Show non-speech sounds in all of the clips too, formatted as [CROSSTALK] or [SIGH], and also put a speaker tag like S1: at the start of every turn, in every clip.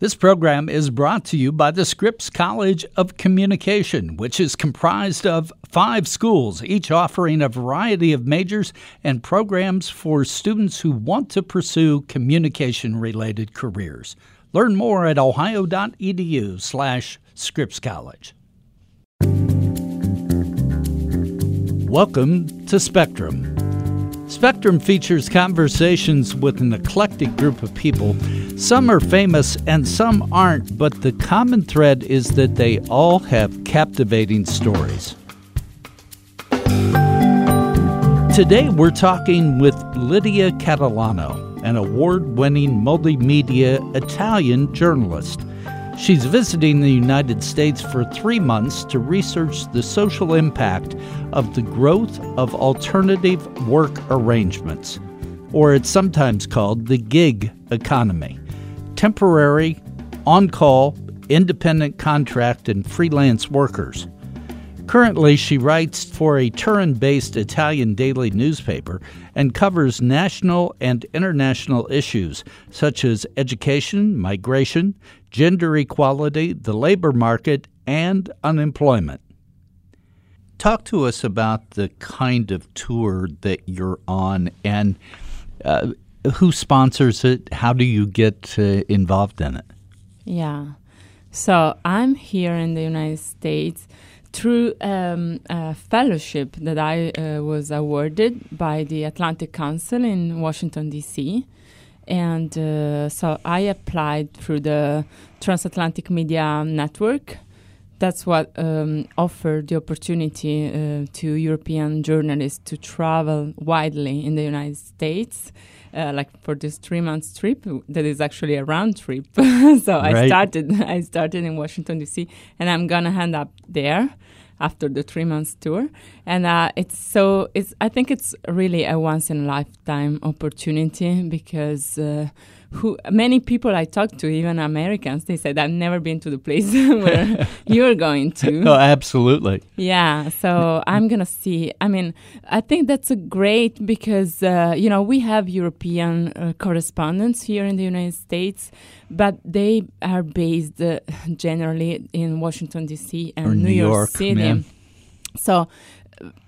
S1: This program is brought to you by the Scripps College of Communication, which is comprised of five schools, each offering a variety of majors and programs for students who want to pursue communication related careers. Learn more at ohio.edu slash Scripps College. Welcome to Spectrum. Spectrum features conversations with an eclectic group of people. Some are famous and some aren't, but the common thread is that they all have captivating stories. Today we're talking with Lydia Catalano, an award winning multimedia Italian journalist. She's visiting the United States for three months to research the social impact of the growth of alternative work arrangements, or it's sometimes called the gig economy temporary, on call, independent contract, and freelance workers. Currently, she writes for a Turin based Italian daily newspaper and covers national and international issues such as education, migration, gender equality, the labor market, and unemployment. Talk to us about the kind of tour that you're on and uh, who sponsors it? How do you get uh, involved in it?
S2: Yeah. So I'm here in the United States through um, a fellowship that I uh, was awarded by the Atlantic Council in Washington, D.C. And uh, so I applied through the Transatlantic Media Network. That's what um, offered the opportunity uh, to European journalists to travel widely in the United States. Uh, like for this three months trip that is actually a round trip [LAUGHS] so
S1: Right.
S2: i started [LAUGHS] i started in washington dc and i'm gonna end up there after the three months tour. And uh, it's so it's i think it's really a once in a lifetime opportunity because uh, who many people i talked to even americans they said i've never been to the place [LAUGHS] where [LAUGHS] you're going to
S1: Oh, absolutely.
S2: yeah, so I'm gonna see. I mean, I think that's a great because uh, you know we have European uh, correspondents here in the United States, but they are based uh, generally in Washington D.C. and
S1: Or
S2: New,
S1: New
S2: York,
S1: York,
S2: City.
S1: yeah.
S2: So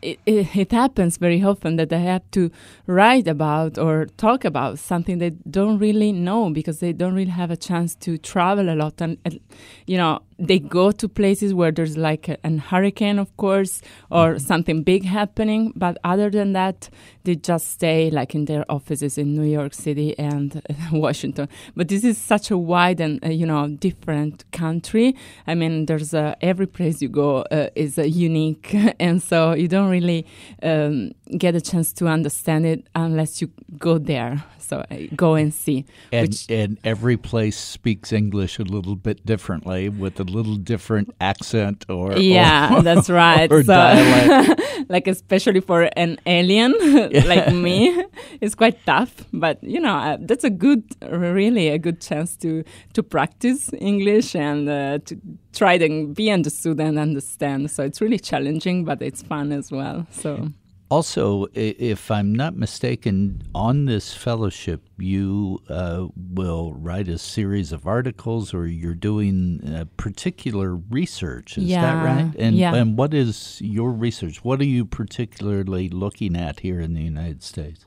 S2: it, it, it happens very often that they have to write about or talk about something they don't really know because they don't really have a chance to travel a lot. And, and you know they go to places where there's like a, an hurricane of course or mm-hmm. something big happening. But other than that they just stay like in their offices in New York City and [LAUGHS] Washington. But this is such a wide and uh, you know different country. I mean there's uh, every place you go uh, is uh, unique. [LAUGHS] And so you don't really um, get a chance to understand it unless you go there. So uh, go and see.
S1: And, and every place speaks English a little bit differently with a little different accent or
S2: yeah
S1: or-
S2: that's [LAUGHS] right.
S1: Or
S2: so
S1: dialect.
S2: like especially for an alien [LAUGHS] like me [LAUGHS] it's quite tough but you know uh, that's a good really a good chance to to practice english and uh, to try to be understood and understand. So it's really challenging but it's fun as well so
S1: Also, if I'm not mistaken, on this fellowship, you uh, will write a series of articles, or you're doing uh, particular research. Is that right? And
S2: yeah.
S1: and what is your research? What are you particularly looking at here in the United States?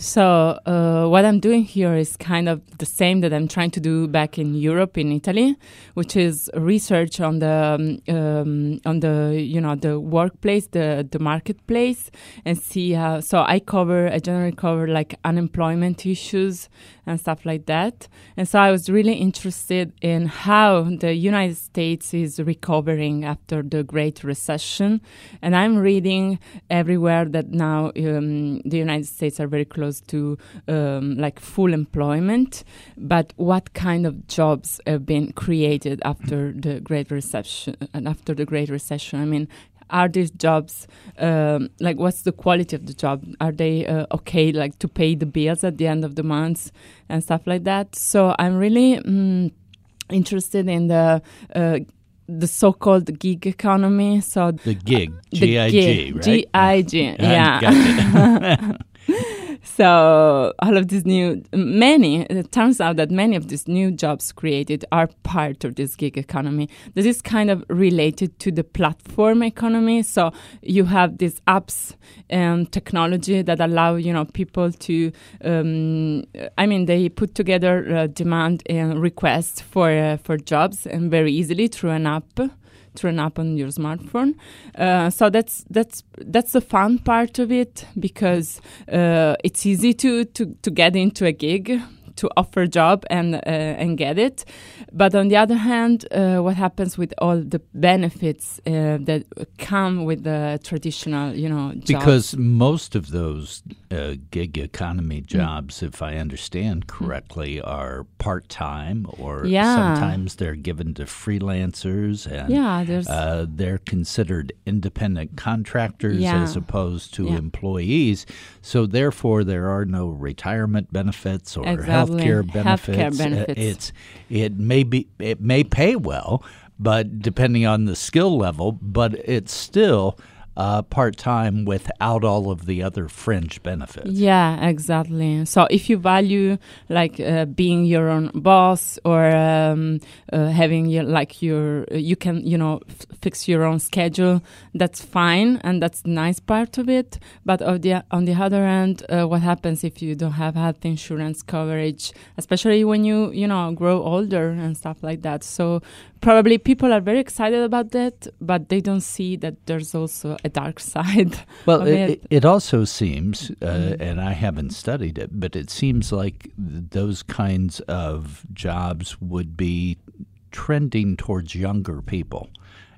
S2: So uh, what I'm doing here is kind of the same that I'm trying to do back in Europe, in Italy, which is research on the um, um, on the you know the workplace, the the marketplace, and see how. So I cover, I generally cover like unemployment issues and stuff like that. And so I was really interested in how the United States is recovering after the Great Recession, and I'm reading everywhere that now um, the United States are very close to um, like full employment. But what kind of jobs have been created after the Great Recession? And after the Great Recession, I mean. Are these jobs um, like what's the quality of the job? Are they uh, okay, like to pay the bills at the end of the month and stuff like that? So I'm really mm, interested in the uh, the so-called gig economy. So
S1: The gig, G I G,
S2: gig,
S1: right?
S2: G-I-G, [LAUGHS]
S1: I
S2: yeah. [LAUGHS] [LAUGHS] so all of these new, many, it turns out that many of these new jobs created are part of this gig economy. This is kind of related to the platform economy. So you have these apps and technology that allow, you know, people to, um, I mean, they put together uh, demand and request for, uh, for jobs and very easily through an app an app on your smartphone. Uh, so that's that's that's the fun part of it because uh, it's easy to, to to get into a gig to offer a job and uh, and get it. But on the other hand, uh, what happens with all the benefits uh, that come with the traditional, you know, jobs?
S1: Because most of those uh, gig economy
S2: Mm.
S1: jobs, if I understand correctly, are part time or
S2: Yeah.
S1: sometimes they're given to freelancers and
S2: Yeah,
S1: uh, they're considered independent contractors
S2: Yeah.
S1: as opposed to
S2: Yeah.
S1: employees. So therefore, there are no retirement benefits or
S2: Exactly.
S1: healthcare
S2: Healthcare
S1: benefits. Uh,
S2: benefits.
S1: it's it may be it may pay well, but depending on the skill level, but it's still uh, part time without all of the other fringe benefits.
S2: Yeah, exactly. So if you value like uh, being your own boss or um, uh, having your like your you can you know f- fix your own schedule, that's fine and that's the nice part of it. But on the on the other hand, uh, what happens if you don't have health insurance coverage, especially when you you know grow older and stuff like that? So probably people are very excited about that, but they don't see that there's also a dark [LAUGHS] side.
S1: Well, it,
S2: it.
S1: also seems, uh,
S2: Mhm.
S1: and I haven't studied it, but it seems like th- those kinds of jobs would be trending towards younger people.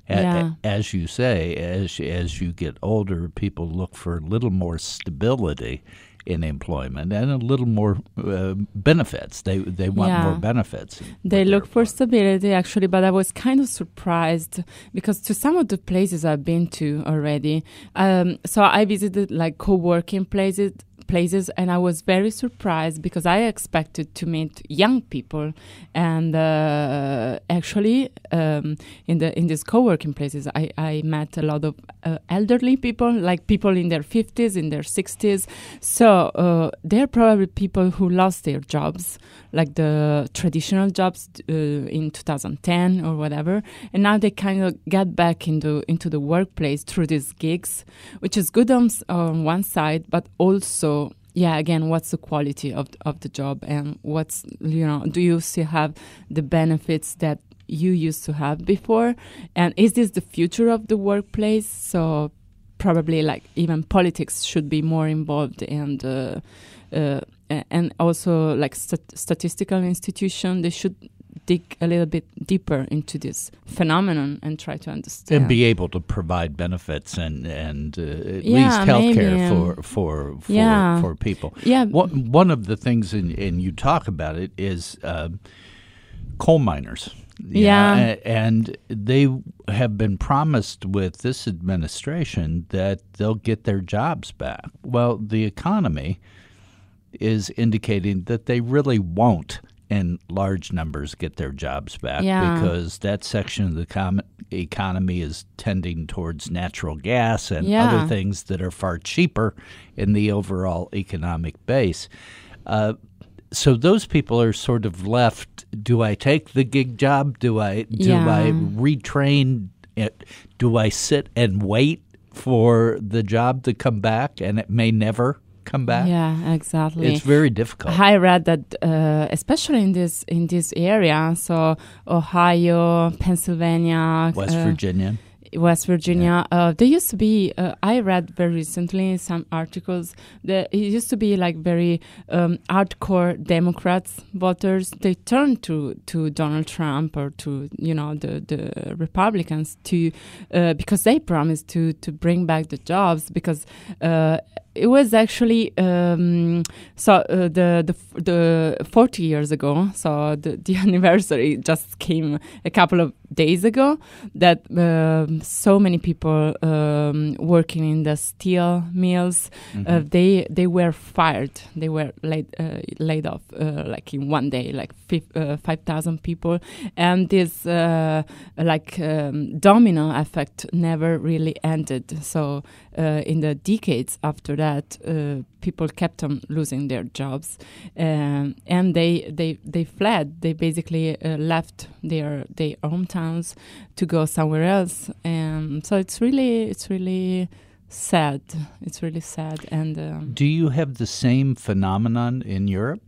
S1: A- a-
S2: Yeah.
S1: As you say, as as you get older, people look for a little more stability in employment and a little more uh, benefits. They they want more benefits.
S2: They look for stability actually, but I was kind of surprised because to some of the places I've been to already, um, so I visited like co-working places places and I was very surprised because I expected to meet young people and uh, actually um, in the in these co-working places I, I met a lot of uh, elderly people like people in their 50s in their 60s so uh, they're probably people who lost their jobs like the traditional jobs uh, in 2010 or whatever. And now they kind of get back into into the workplace through these gigs which is good on, on one side but also yeah again what's the quality of of the job and what's you know do you still have the benefits that you used to have before and is this the future of the workplace so probably like even politics should be more involved and uh, uh, and also like stat- statistical institution they should dig a little bit deeper into this phenomenon and try to understand
S1: and be able to provide benefits and and uh, at
S2: Yeah,
S1: least health care for for for,
S2: yeah.
S1: for people.
S2: yeah
S1: One one of the things, and you talk about it, is um coal miners.
S2: Yeah.
S1: a- and they have been promised with this administration that they'll get their jobs back. Well, the economy is indicating that they really won't in large numbers get their jobs back
S2: Yeah.
S1: because that section of the com- economy is tending towards natural gas and
S2: Yeah.
S1: other things that are far cheaper in the overall economic base. Uh, so those people are sort of left. Do I take the gig job? Do I do I retrain? It? Do I sit and wait for the job to come back, and it may never come back?
S2: yeah exactly
S1: It's very difficult.
S2: I read that, uh, especially in this in this area, so Ohio, Pennsylvania,
S1: West
S2: uh,
S1: Virginia.
S2: West Virginia. Uh, there used to be. Uh, I read very recently some articles that it used to be like very um, hardcore Democrats voters. They turned to to Donald Trump or to you know the the Republicans to uh, because they promised to to bring back the jobs because. Uh, it was actually um, so uh, the the the 40 years ago so the, [LAUGHS] the anniversary just came a couple of days ago that um, so many people um, working in the steel mills
S1: Mm-hmm.
S2: uh, they they were fired. They were laid uh, laid off uh, like in one day like uh, 5000 people. And this uh, like um, domino effect never really ended. So uh, in the decades after that, uh, people kept on losing their jobs, um, and they they they fled. They basically uh, left their their hometowns to go somewhere else, and so it's really it's really sad. It's really sad. And um,
S1: do you have the same phenomenon in Europe?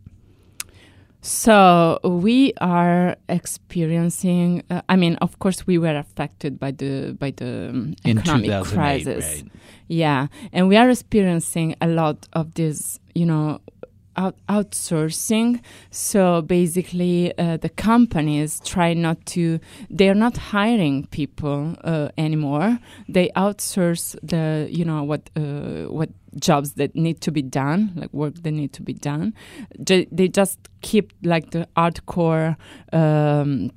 S2: So we are experiencing. Uh, I mean, of course, we were affected by the by the um, economic crisis.
S1: Right?
S2: Yeah, and we are experiencing a lot of this. You know, out- outsourcing. So basically, uh, the companies try not to. They are not hiring people uh, anymore. They outsource the. You know what uh, what jobs that need to be done, like work that need to be done. They just keep like the hardcore, um,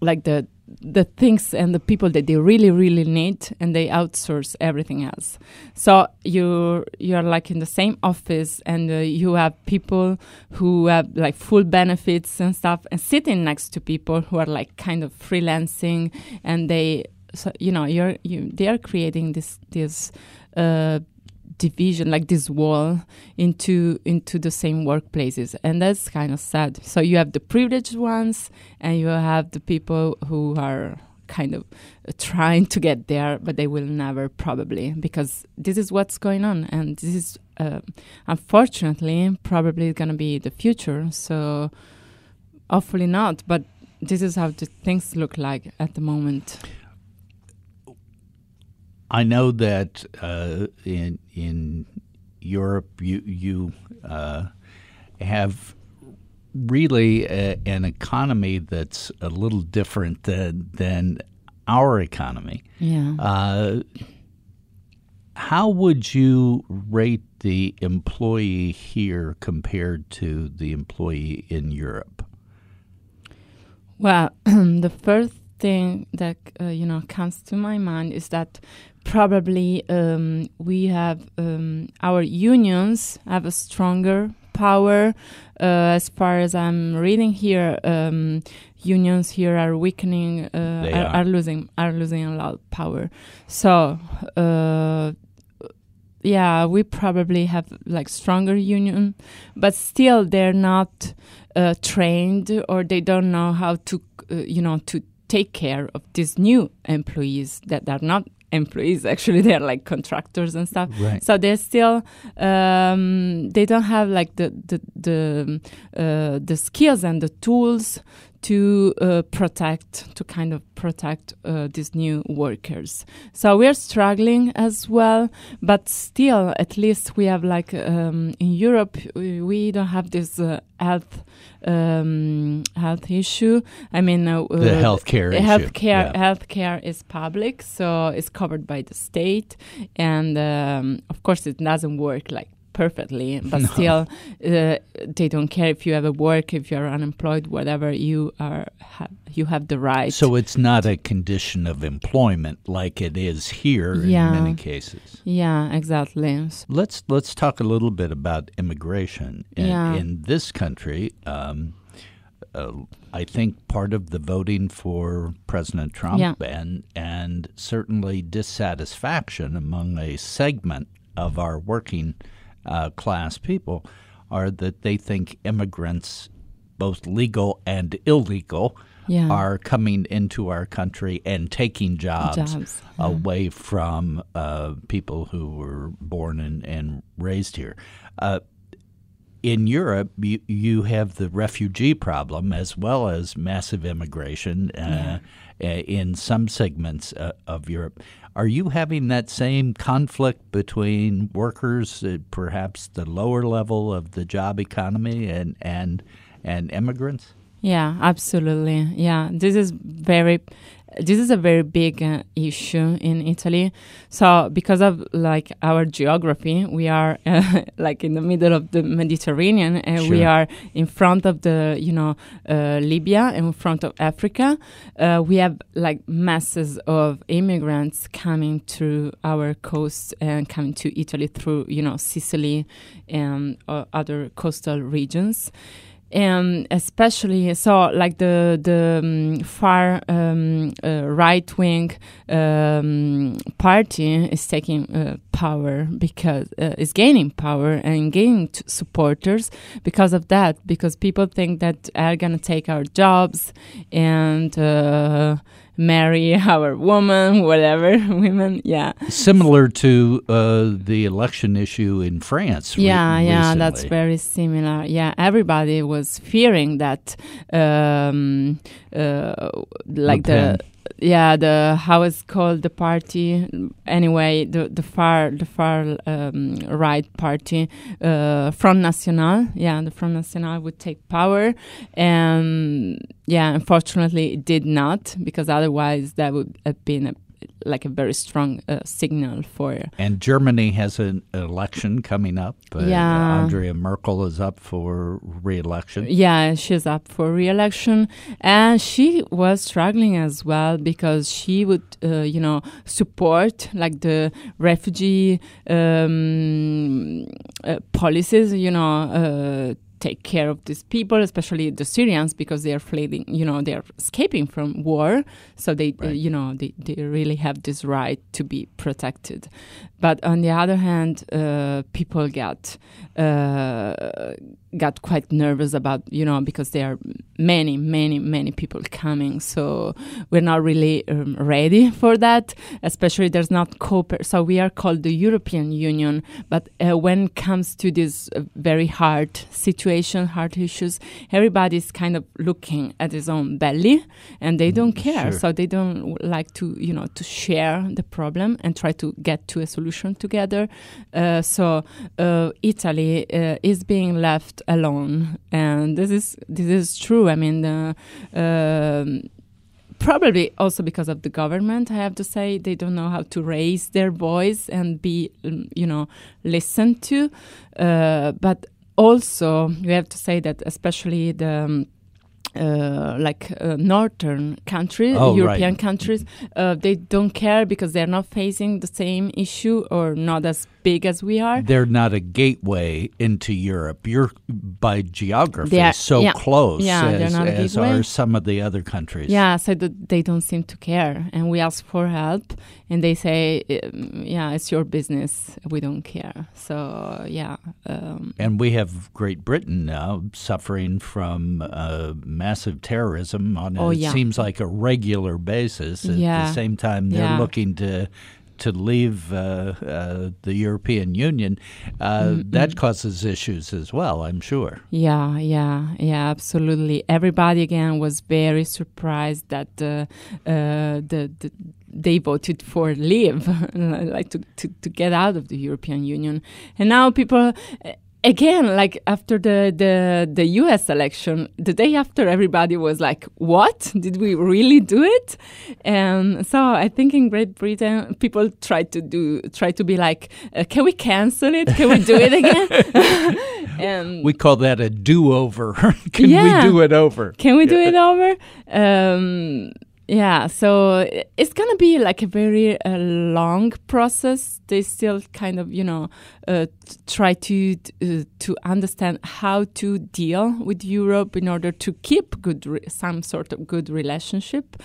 S2: like the the things and the people that they really really need and they outsource everything else so you you're like in the same office and uh, you have people who have like full benefits and stuff and sitting next to people who are like kind of freelancing and they so you know you're you they are creating this this uh, division like this wall into into the same workplaces. And that's kind of sad. So you have the privileged ones and you have the people who are kind of uh, trying to get there but they will never probably because this is what's going on. And this is uh, unfortunately probably going to be the future. So hopefully not but this is how the things look like at the moment
S1: I know that uh, in in Europe you you uh, have really a, an economy that's a little different than than our economy.
S2: Yeah.
S1: Uh, how would you rate the employee here compared to the employee in Europe?
S2: Well, [CLEARS THROAT] the first thing that uh, you know comes to my mind is that probably um, we have um, our unions have a stronger power. Uh, as far as I'm reading here, um, unions here are weakening, uh, are,
S1: are.
S2: are, losing, are losing a lot of power. So, uh, yeah, we probably have like stronger union, but still they're not uh, trained or they don't know how to, uh, you know, to take care of these new employees that are not employees actually [LAUGHS] they're like contractors and stuff
S1: right.
S2: so they're still um, they don't have like the the the, uh, the skills and the tools to uh, protect, to kind of protect uh, these new workers. So we're struggling as well, but still, at least we have like um, in Europe, we, we, don't have this uh, health um, health issue. I mean, uh,
S1: the healthcare
S2: healthcare
S1: yeah.
S2: healthcare is public, so it's covered by the state, and um, of course, it doesn't work like perfectly, [LAUGHS] but no. still, uh, they don't care if you have a work, if you're unemployed, whatever. You are, ha- you have the right.
S1: So it's not a condition of employment like it is here
S2: yeah.
S1: in many cases.
S2: Yeah, exactly.
S1: Let's let's talk a little bit about immigration in,
S2: yeah.
S1: in this country. Um, uh, I think part of the voting for President Trump
S2: yeah.
S1: and and certainly dissatisfaction among a segment of our working uh, class people are that they think immigrants, both legal and illegal,
S2: yeah.
S1: are coming into our country and taking jobs,
S2: jobs yeah.
S1: away from uh, people who were born and, and raised here. Uh, in Europe, you, you have the refugee problem as well as massive immigration uh,
S2: yeah.
S1: in some segments uh, of Europe. Are you having that same conflict between workers, uh, perhaps the lower level of the job economy, and and and immigrants?
S2: Yeah, absolutely. Yeah, this is very this is a very big uh, issue in Italy. So because of like our geography, we are uh, [LAUGHS] like in the middle of the Mediterranean, and
S1: sure.
S2: we are in front of the you know uh, Libya and in front of Africa. Uh, we have like masses of immigrants coming through our coast and coming to Italy through you know Sicily and uh, other coastal regions and especially so like the the um, far um, uh, right wing um, party is taking uh, power because uh, is gaining power and gaining supporters because of that because people think that are gonna take our jobs and uh, marry our woman, [LAUGHS] whatever [LAUGHS] women. Yeah,
S1: similar to uh, the election issue in France.
S2: Yeah,
S1: re-
S2: yeah,
S1: recently.
S2: that's very similar. Yeah, everybody was fearing that, um, uh, like the yeah the how is called the party. Anyway the the far the far um, right party uh, Front National. Yeah the Front National would take power. And yeah unfortunately it did not because otherwise that would have been a, like a very strong uh, signal for
S1: And Germany has an election coming up. Uh,
S2: Yeah.
S1: Andrea Merkel is up for re-election.
S2: Yeah, she's up for re-election, and she was struggling as well because she would, uh, you know, support like the refugee um, uh, policies, you know. Take care of these people especially the syrians because they are fleeing you know they are escaping from war. So they uh, you know they, they really have this right to be protected. But on the other hand uh, people got uh, got quite nervous about you know because there are many many many people coming. So we're not really um, ready for that especially there's not cooper so we are called the european union. But uh, when it comes to this uh, very hard situation hard issues everybody's kind of looking at his own belly and they don't care.
S1: sure.
S2: so they don't like to you know to share the problem and try to get to a solution together. Uh, so uh, italy uh, is being left alone. And this is this is true. I mean the um, probably also because of the government i have to say. They don't know how to raise their voice and be um, you know listened to. Uh, but also we have to say that especially the um, uh, like uh, northern countries,
S1: Oh, right.
S2: European countries, uh, they don't care because they're not facing the same issue or not as big as we are.
S1: They're not a gateway into Europe. You're by geography
S2: are-
S1: so
S2: yeah.
S1: close
S2: Yeah, they're
S1: as,
S2: not a
S1: as
S2: gateway.
S1: are some of the other countries.
S2: Yeah, so that they don't seem to care, and we ask for help, and they say, um, "Yeah, it's your business. We don't care." So yeah, um,
S1: And we have Great Britain now suffering from uh, massive terrorism on
S2: Oh,
S1: it
S2: yeah.
S1: seems like a regular basis. At
S2: Yeah.
S1: the same time, they're
S2: Yeah.
S1: looking to to leave uh, uh, the European Union. Uh, that causes issues as well, I'm sure.
S2: Yeah, yeah, yeah, absolutely. Everybody again was very surprised that uh, uh, the, the they voted for leave, [LAUGHS] like to, to to get out of the European Union, and now people. Again, like after the, the the U.S. election, the day after, everybody was like, "What? Did we really do it?" And so I think in Great Britain, people try to do try to be like, uh, "Can we cancel it? Can we do it again?" [LAUGHS] and
S1: We call that a do-over. [LAUGHS] Can
S2: Yeah.
S1: we do it over?
S2: can we do it over? Um, yeah, so it's gonna be like a very uh, long process. They still kind of, you know, uh, try to uh, to understand how to deal with Europe in order to keep good some sort of good relationship.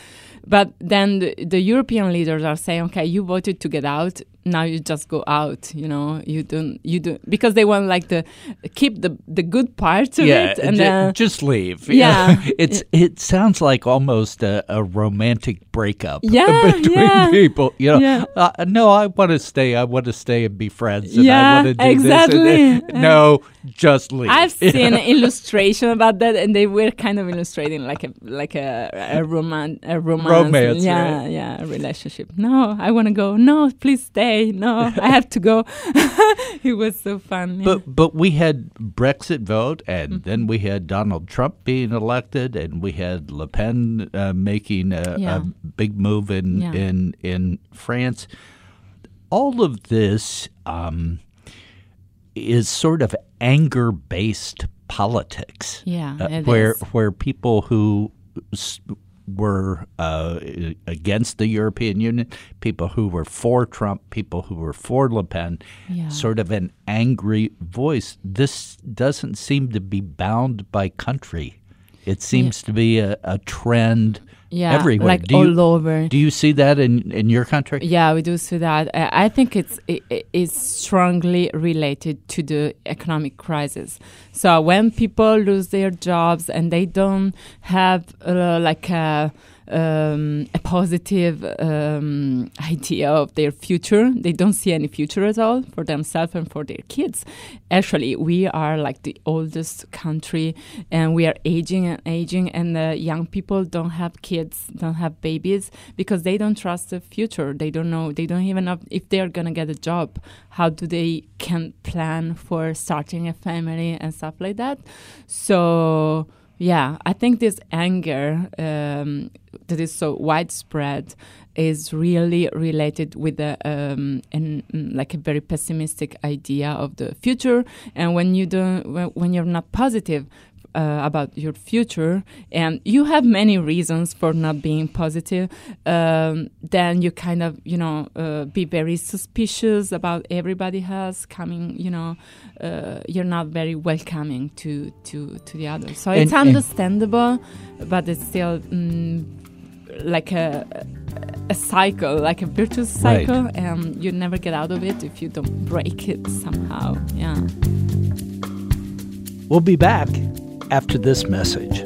S2: But then the, the European leaders are saying, okay, you voted to get out. Now you just go out. You know, you don't you do because they want like the keep the the good parts of
S1: yeah,
S2: it and
S1: ju-
S2: then
S1: just leave.
S2: Yeah. [LAUGHS]
S1: it's it sounds like almost a, a romantic breakup
S2: Yeah, [LAUGHS]
S1: between
S2: yeah.
S1: people. You know,
S2: Yeah.
S1: uh, no, I want to stay. I want to stay and be friends. And I
S2: Yeah,
S1: want to do
S2: exactly.
S1: This and that. no, just leave.
S2: I've [LAUGHS] seen an illustration about that, and they were kind of illustrating like a like a a roman a romance,
S1: Romance,
S2: yeah,
S1: right.
S2: yeah, a relationship. No, I want to go. No, please stay. No, I have to go. [LAUGHS] it was so fun.
S1: But but we had Brexit vote, and
S2: Mm-hmm.
S1: then we had Donald Trump being elected, and we had Le Pen uh, making a,
S2: Yeah.
S1: a big move in
S2: Yeah.
S1: in in France. All of this um, is sort of anger based politics.
S2: yeah,
S1: uh, where
S2: is.
S1: where people who s- were uh, against the European Union, people who were for Trump, people who were for Le Pen,
S2: Yeah.
S1: sort of an angry voice. This doesn't seem to be bound by country. It seems to be a, a trend
S2: yeah,
S1: everywhere.
S2: like
S1: do you,
S2: all over.
S1: Do you see that in, in your country?
S2: Yeah, we do see that. Uh, I think it's it, it is strongly related to the economic crisis. So when people lose their jobs and they don't have uh, like a um, a positive um, idea of their future, they don't see any future at all for themselves and for their kids. Actually, we are like the oldest country, and we are aging and aging, and the young people don't have kids, don't have babies because they don't trust the future. They don't know. They don't even know if they are gonna get a job. How do they can plan for starting a family and stuff like that? So yeah, I think this anger um, that is so widespread is really related with the um, an, mm, like a very pessimistic idea of the future. And when you don't, when, when you're not positive uh, about your future, and you have many reasons for not being positive, um, then you kind of you know uh, be very suspicious about everybody else coming. You know, uh, you're not very welcoming to to to the others. So
S1: And-
S2: it's understandable, but it's still. Mm, like a a cycle, like a virtuous
S1: Right.
S2: cycle, and you never get out of it if you don't break it somehow. Yeah.
S1: We'll be back after this message.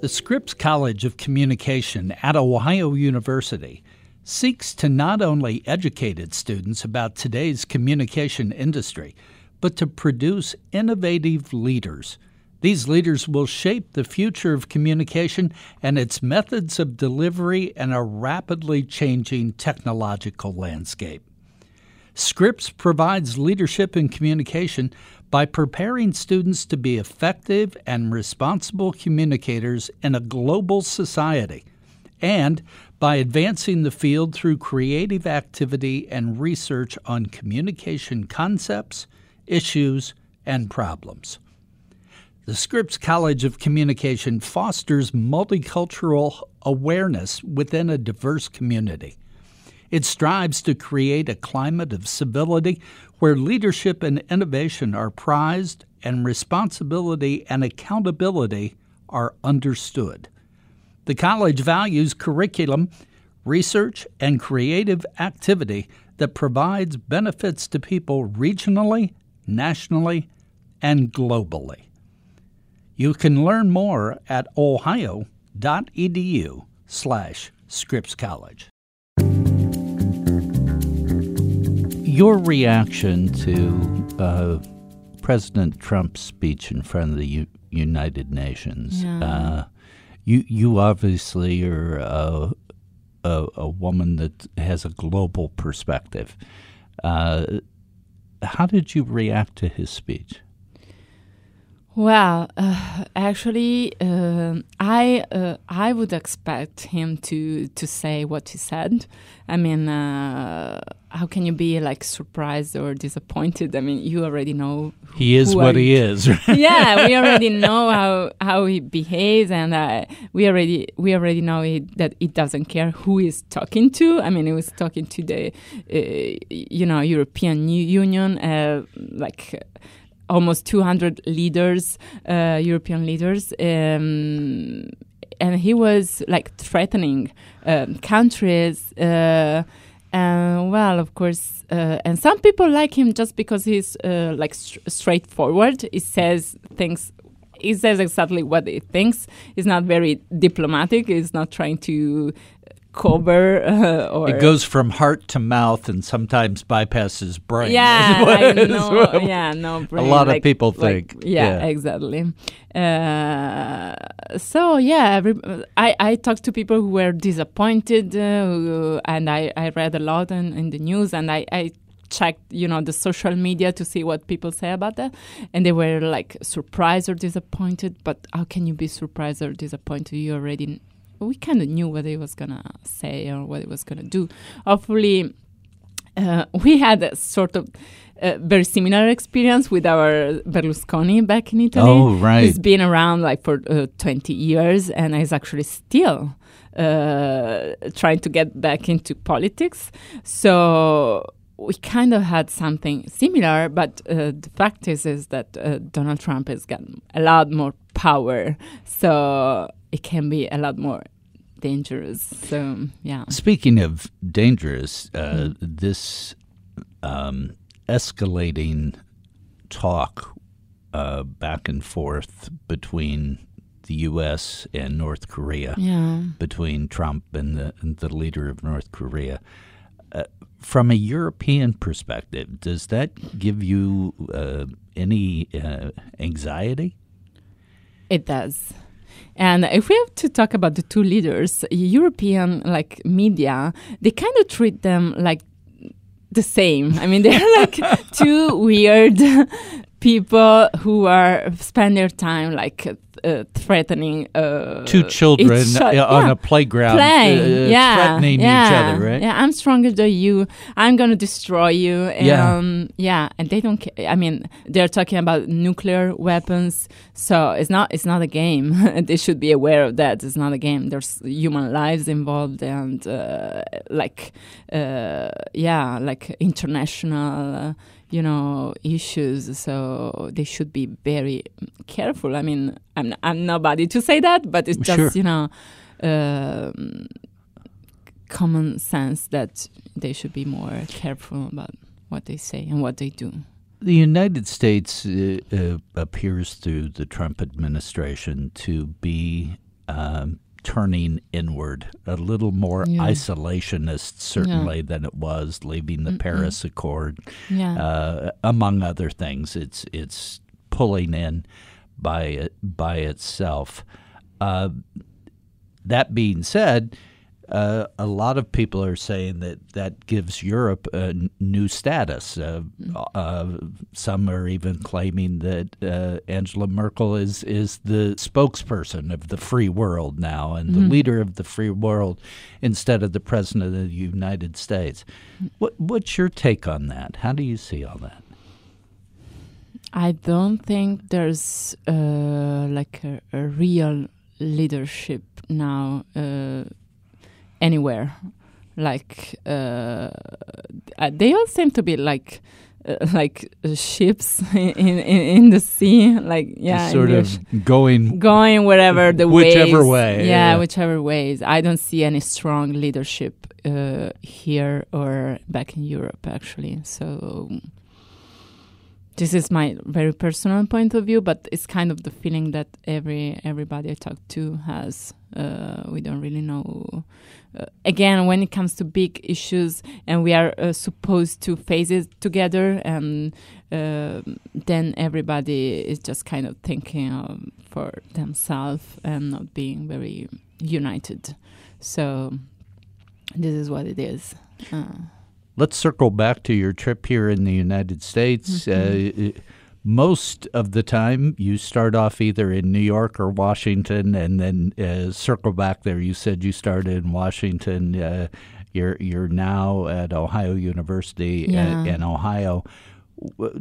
S1: The Scripps College of Communication at Ohio University seeks to not only educate its students about today's communication industry, but to produce innovative leaders. These leaders will shape the future of communication and its methods of delivery in a rapidly changing technological landscape. Scripps provides leadership in communication by preparing students to be effective and responsible communicators in a global society, and by advancing the field through creative activity and research on communication concepts, issues, and problems. The Scripps College of Communication fosters multicultural awareness within a diverse community. It strives to create a climate of civility where leadership and innovation are prized and responsibility and accountability are understood. The college values curriculum, research, and creative activity that provides benefits to people regionally, nationally, and globally. You can learn more at ohio.edu slash Scripps College. Your reaction to uh, President Trump's speech in front of the U- United Nations.
S2: Yeah.
S1: Uh, you you obviously are a, a, a woman that has a global perspective. Uh, how did you react to his speech?
S2: Well, uh, actually, um I uh, I would expect him to to say what he said. I mean, uh, how can you be like surprised or disappointed? I mean, you already know. who-
S1: He is what he is. [LAUGHS]
S2: yeah, we already know how how he behaves, and uh, we already we already know he, that he doesn't care who he's talking to. I mean, he was talking to the uh, you know European Union, uh, like. Almost 200 leaders, uh, European leaders, um, and he was like threatening um, countries. Uh, and well, of course, uh, and some people like him just because he's uh, like str straightforward. He says things. He says exactly what he thinks. He's not very diplomatic. He's not trying to uh, [LAUGHS] or
S1: It goes from heart to mouth and sometimes bypasses brain.
S2: yeah, [LAUGHS]
S1: what-
S2: I know. [LAUGHS] yeah, no. brain.
S1: a lot of
S2: like-
S1: people
S2: like-
S1: think.
S2: yeah,
S1: yeah.
S2: exactly. Uh, so yeah, every, I I talked to people who were disappointed, uh, who, and I I read a lot in, in the news, and I I checked you know the social media to see what people say about that, and they were like surprised or disappointed. But how can you be surprised or disappointed? You already we kind of knew what he was gonna say or what he was gonna do. Hopefully uh, we had a sort of uh, very similar experience with our Berlusconi back in Italy.
S1: Oh, right.
S2: He's been around like for uh, 20 years and is actually still uh, trying to get back into politics. So we kind of had something similar, but uh, the fact is is that uh, Donald Trump has gotten a lot more power, so it can be a lot more dangerous. So yeah.
S1: Speaking of dangerous, uh, this um, escalating talk uh, back and forth between the U.S. and North Korea,
S2: Yeah.
S1: between Trump and the, and the leader of North Korea. Uh, from a European perspective, does that give you uh, any uh, anxiety?
S2: It does. And if we have to talk about the two leaders, European like media, they kind of treat them like the same. I mean, they're like [LAUGHS] two weird people who are spend their time like uh, threatening uh,
S1: Two children
S2: each
S1: uh, on
S2: yeah.
S1: a playground
S2: playing,
S1: uh,
S2: yeah,
S1: threatening
S2: yeah,
S1: each other, right?
S2: Yeah, I'm stronger than you. I'm gonna destroy you.
S1: Yeah.
S2: Um, yeah, and they don't. Ca- I mean, they're talking about nuclear weapons, so it's not. It's not a game. [LAUGHS] they should be aware of that. It's not a game. There's human lives involved, and uh, like, uh, yeah, like international. You know issues so they should be very careful i mean i'm i'm nobody to say that but it's just
S1: Sure.
S2: you know um, common sense that they should be more careful about what they say and what they do
S1: The United States uh, uh, appears through the Trump administration to be um, turning inward, a little more
S2: Yeah.
S1: isolationist, certainly, than it was leaving the
S2: Mm-mm.
S1: Paris Accord,
S2: yeah
S1: uh, among other things. It's it's pulling in by by itself. Uh, that being said, uh, a lot of people are saying that that gives Europe a n- new status. Uh, uh, some are even claiming that uh, Angela Merkel is is the spokesperson of the free world now and the
S2: Mhm.
S1: leader of the free world instead of the president of the United States. What, what's your take on that? How do you see all that?
S2: I don't think there's uh, like a, a real leadership now uh, anywhere. Like uh, uh, they all seem to be like uh, [LAUGHS] like uh, ships [LAUGHS] in, in in the sea. Like yeah,
S1: sort of going
S2: going wherever the
S1: Whichever
S2: waves-
S1: way,
S2: Yeah,
S1: yeah.
S2: whichever ways. I don't see any strong leadership uh, here or back in Europe actually. So this is my very personal point of view, but it's kind of the feeling that every everybody I talk to has. Uh, we don't really know. Uh, again, when it comes to big issues, and we are uh, supposed to face it together, and uh, then everybody is just kind of thinking for themselves and not being very united. So this is what it is.
S1: Let's circle back to your trip here in the United States. Uh, most of the time, you start off either in New York or Washington, and then uh, circle back there. You said you started in Washington. Uh, you're you're now at Ohio University
S2: Yeah.
S1: uh, in Ohio.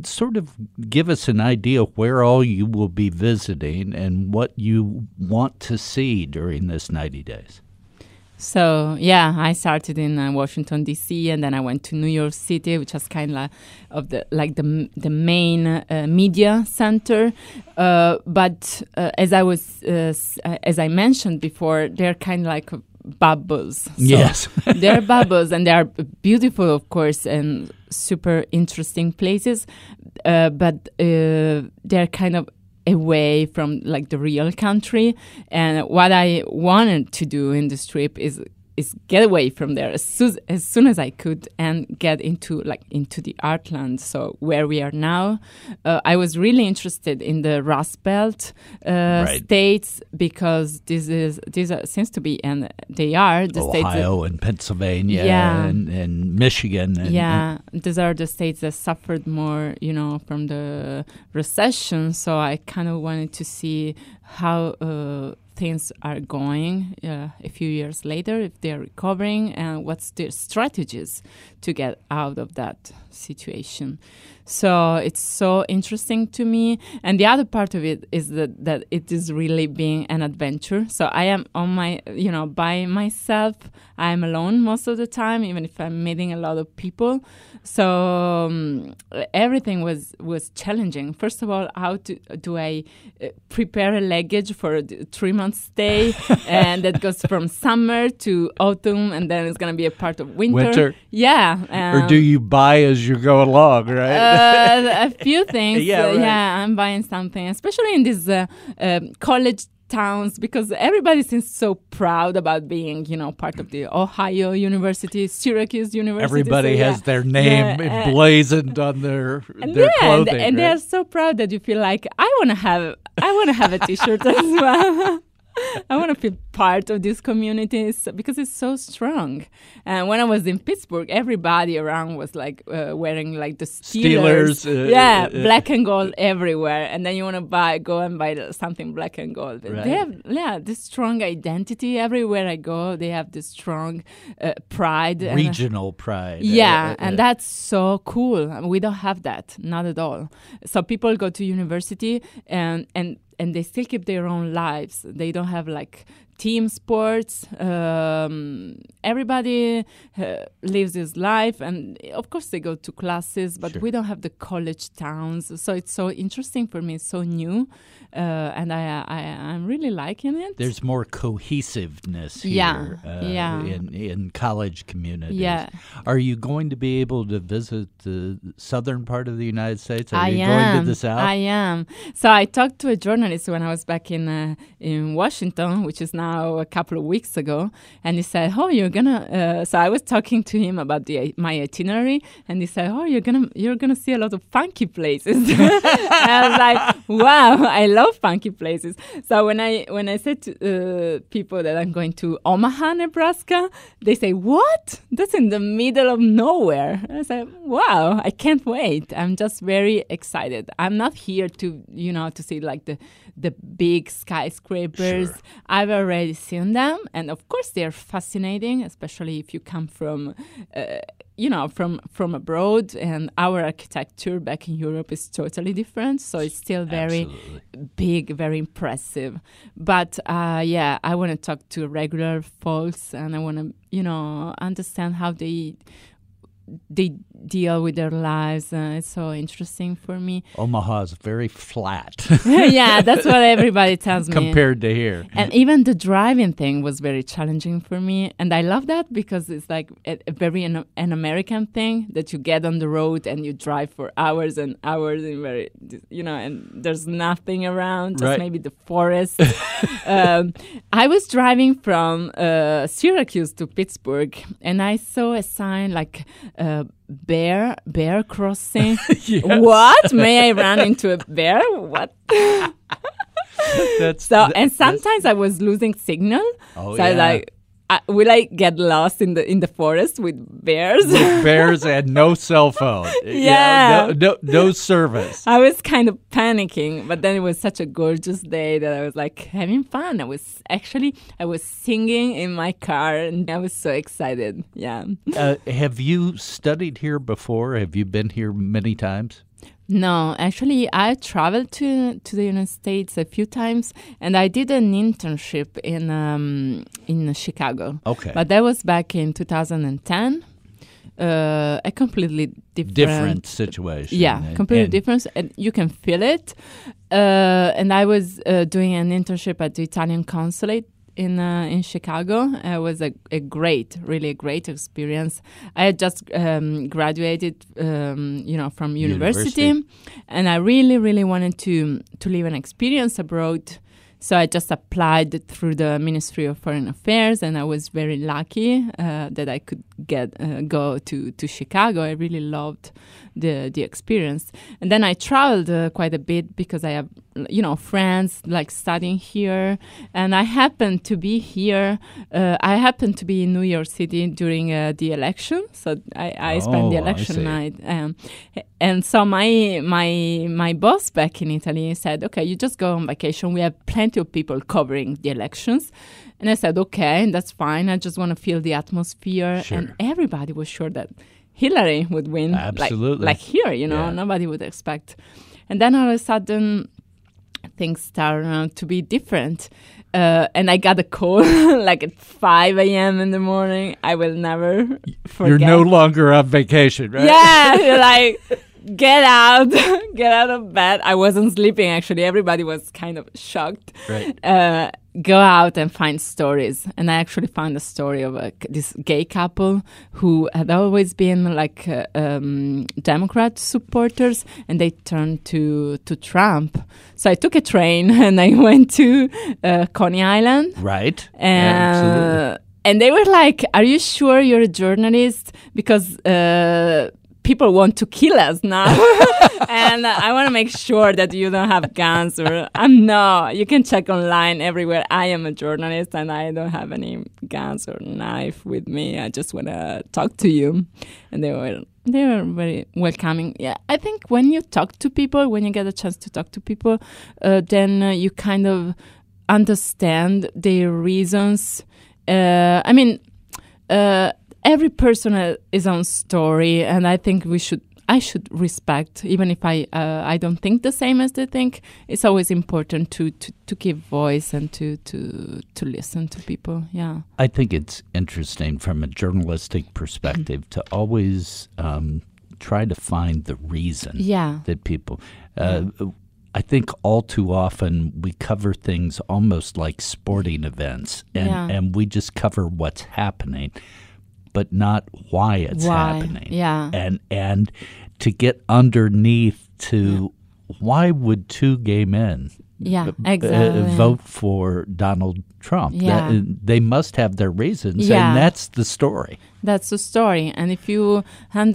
S1: Sort of give us an idea where all you will be visiting and what you want to see during this 90 days.
S2: So yeah, I started in uh, Washington D.C. and then I went to New York City, which was kind of of the like the the main uh, media center. Uh, but uh, as I was uh, uh, as I mentioned before, they're kind of like bubbles. So
S1: yes. [LAUGHS]
S2: they're bubbles and they are beautiful, of course, and super interesting places. Uh, but uh, they're kind of away from like the real country. And what I wanted to do in this trip is is get away from there as soon as, soon as I could and get into like into the Artland. So where we are now, uh, I was really interested in the Rust Belt uh,
S1: Right.
S2: states because this is these are, seems to be and they are the states. that-
S1: Ohio and Pennsylvania
S2: Yeah.
S1: and, and Michigan. And,
S2: yeah, these are the states that suffered more, you know, from the recession. So I kind of wanted to see how uh, things are going uh, a few years later, if they're recovering, and what's their strategies to get out of that situation. So it's so interesting to me. And the other part of it is that, that it is really being an adventure. So I am on my, you know, by myself. I'm alone most of the time, even if I'm meeting a lot of people. So um, everything was was challenging. First of all, how to, do I uh, prepare a luggage for a three month stay, [LAUGHS] and that goes from summer to autumn, and then it's going to be a part of winter.
S1: Winter,
S2: yeah.
S1: Um, or do you buy as you go along, right?
S2: uh, a [LAUGHS] few things.
S1: yeah, right.
S2: yeah, I'm buying something, especially in these uh, um, college towns because everybody seems so proud about being, you know, part of the Ohio University, Syracuse University.
S1: Everybody
S2: so,
S1: has their name yeah, emblazoned on their their
S2: yeah,
S1: clothing,
S2: and, and
S1: right?
S2: they're so proud that you feel like I want to have I want to have a T-shirt as well. [LAUGHS] [LAUGHS] I want to feel part of this community because it's so strong. And when I was in Pittsburgh, everybody around was like uh, wearing like the Steelers,
S1: Steelers
S2: uh, yeah, uh, black and gold everywhere. And then you want to buy, go and buy something black and gold.
S1: Right.
S2: They have, yeah, this strong identity everywhere I go. They have this strong uh, pride,
S1: regional and, pride.
S2: Yeah, uh, and that's so cool. We don't have that, not at all. So people go to university and and and they still keep their own lives. They don't have like team sports. Um, everybody uh, lives his life, and of course they go to classes, but
S1: sure.
S2: we don't have the college towns. So it's so interesting for me. It's so new, uh, and I, I I'm really liking it.
S1: There's more cohesiveness here.
S2: Yeah,
S1: uh,
S2: yeah.
S1: In in college communities.
S2: Yeah.
S1: Are you going to be able to visit the southern part of the United States? Are
S2: I
S1: you
S2: am.
S1: going to the south?
S2: I am. So I talked to a journalist when I was back in uh, in Washington, which is now a couple of weeks ago, and he said, "Oh, you're gonna." Uh, so I was talking to him about the my itinerary, and he said, "Oh, you're gonna you're gonna see a lot of funky places." [LAUGHS] I was like, "Wow, I love funky places." So when I when I said to uh, people that I'm going to Omaha, Nebraska, they say, "What? That's in the middle of nowhere." I said, "Wow, I can't wait! I'm just very excited. I'm not here to you know to see like the the big skyscrapers.
S1: Sure.
S2: I've already seen them, and of course they're fascinating, especially if you come from, uh, you know, from from abroad. And our architecture back in Europe is totally different, so it's still very
S1: Absolutely.
S2: big, very impressive. But uh, yeah, I want to talk to regular folks, and I want to, you know, understand how they they deal with their lives. Uh, it's so interesting for me. [LAUGHS]
S1: Omaha is very flat. [LAUGHS]
S2: yeah, that's what everybody tells me.
S1: Compared to here.
S2: And even the driving thing was very challenging for me. And I love that because it's like a, a very an, an, American thing that you get on the road and you drive for hours and hours in very, you know, and there's nothing around, just
S1: right.
S2: maybe the forest. [LAUGHS] um, I was driving from uh, Syracuse to Pittsburgh and I saw a sign like, uh, bear bear crossing. [LAUGHS]
S1: Yes.
S2: what? May i run into a bear? What? [LAUGHS] So and sometimes i was losing signal.
S1: Oh,
S2: so
S1: yeah.
S2: I like I, will I get lost in the in the forest with bears?
S1: With [LAUGHS] bears and no cell phone.
S2: Yeah,
S1: no, no, no service.
S2: I was kind of panicking, but then it was such a gorgeous day that I was like having fun. I was actually I was singing in my car, and I was so excited. Yeah.
S1: Uh, have you studied here before? Have you been here many times?
S2: No, actually, I traveled to to the United States a few times, and I did an internship in um, in Chicago.
S1: Okay,
S2: but that was back in 2010. Uh, a completely different,
S1: different situation.
S2: Yeah,
S1: and,
S2: completely
S1: and
S2: different, and you can feel it. Uh, and I was uh, doing an internship at the Italian consulate in uh, in Chicago. It was a, a great, really a great experience. I had just um, graduated, um, you know, from university,
S1: University.
S2: and I really, really wanted to to live an experience abroad. So I just applied through the Ministry of Foreign Affairs, and I was very lucky uh, that I could get uh, go to to Chicago. I really loved the the experience. And then I traveled uh, quite a bit because I have you know friends like studying here, and I happened to be here. Uh, I happened to be in New York City during uh, the election, so I, I spent the
S1: Oh,
S2: election night. Um, and so my my my boss back in Italy said, "Okay, you just go on vacation. We have plenty of people covering the elections." And I said, "Okay, that's fine. I just want to feel the atmosphere."
S1: Sure.
S2: And everybody was sure that Hillary would win. like-
S1: Absolutely.
S2: like, here, you know,
S1: Yeah.
S2: nobody would expect. And then all of a sudden, things start uh, to be different. Uh, and I got a call [LAUGHS] like at 5 a.m. in the morning. I will never forget.
S1: You're no longer on vacation, right?
S2: Yeah, you're like [LAUGHS] get out, [LAUGHS] get out of bed. I wasn't sleeping actually. Everybody was kind of shocked.
S1: Right.
S2: Uh, go out and find stories, and I actually found a story of a, this gay couple who had always been like uh, um, Democrat supporters, and they turned to to Trump. So I took a train [LAUGHS] and I went to uh, Coney Island.
S1: Right.
S2: And,
S1: Absolutely.
S2: and they were like, Are you sure you're a journalist? Because uh, people want to kill us now. [LAUGHS] and I want to make sure that you don't have guns or I'm no. You can check online everywhere. I am a journalist and I don't have any guns or knife with me. I just want to talk to you. And they were they were very welcoming. Yeah, I think when you talk to people, when you get a chance to talk to people, uh, then uh, you kind of understand their reasons. Uh, I mean, uh, every person has his own story, and I think we should. I should respect, even if I uh, I don't think the same as they think. It's always important to, to, to give voice and to, to to listen to people. Yeah,
S1: I think it's interesting from a journalistic perspective to always um, try to find the reason
S2: yeah,
S1: that people. Uh, I think all too often we cover things almost like sporting events, and,
S2: Yeah.
S1: and we just cover what's happening, but not why it's
S2: Why?
S1: happening.
S2: Yeah.
S1: and and to get underneath to why would two gay men
S2: yeah,
S1: uh,
S2: exactly.
S1: vote for Donald Trump?
S2: Yeah.
S1: That- they must have their reasons,
S2: Yeah.
S1: and that's the story.
S2: That's the story. And if you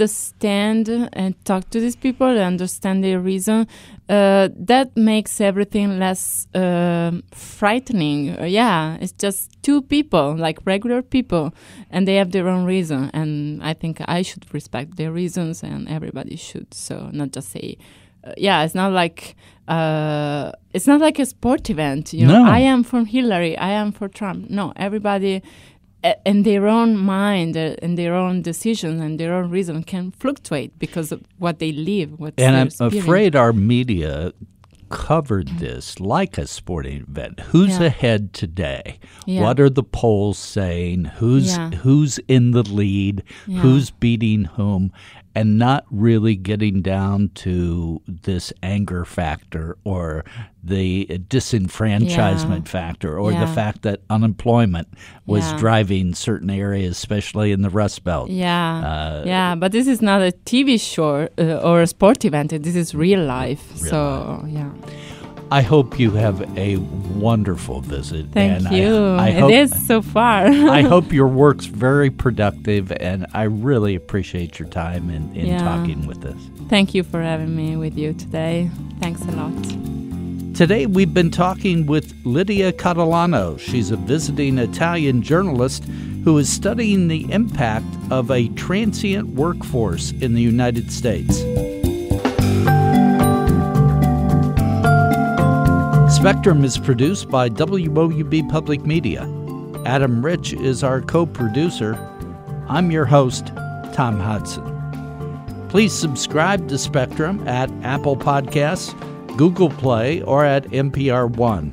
S2: understand and talk to these people and understand their reason, uh, that makes everything less um frightening. Uh, yeah, it's just two people, like regular people, and they have their own reason. And I think I should respect their reasons, and everybody should. So not just say. Uh, yeah, it's not like uh, it's not like a sport event. You know,
S1: No.
S2: I am for Hillary. I am for Trump. No, everybody uh, in their own mind uh, and their own decisions and their own reason can fluctuate because of what they live. What's
S1: And I'm
S2: experience.
S1: afraid our media covered this like a sporting event. Who's
S2: Yeah.
S1: ahead today?
S2: Yeah.
S1: What are the polls saying? Who's
S2: Yeah.
S1: who's in the lead? Who's beating whom? And not really getting down to this anger factor or the disenfranchisement
S2: Yeah.
S1: factor or the fact that unemployment was
S2: Yeah.
S1: driving certain areas, especially in the Rust Belt.
S2: Yeah,
S1: Uh,
S2: yeah, but this is not a TV show uh, or a sport event. This is real life.
S1: Real
S2: so yeah,
S1: I hope you have a wonderful visit.
S2: thank
S1: and I-
S2: you.
S1: I,
S2: it
S1: hope,
S2: is so far. [LAUGHS]
S1: I hope your work's very productive, and I really appreciate your time in, in
S2: Yeah.
S1: talking with us.
S2: Thank you for having me with you today. Thanks a lot.
S1: Today, we've been talking with Lydia Catalano. She's a visiting Italian journalist who is studying the impact of a transient workforce in the United States. Spectrum is produced by WOUB Public Media. Adam Rich is our co producer. I'm your host, Tom Hodson. Please subscribe to Spectrum at Apple Podcasts, Google Play, or at NPR One.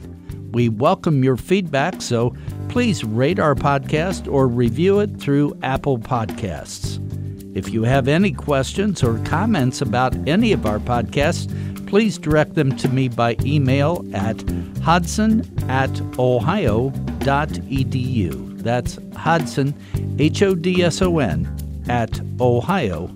S1: We welcome your feedback, so please rate our podcast or review it through Apple Podcasts. If you have any questions or comments about any of our podcasts, please direct them to me by email at hodson at ohio.edu. That's Hodson, H O D S O N, at ohio.edu.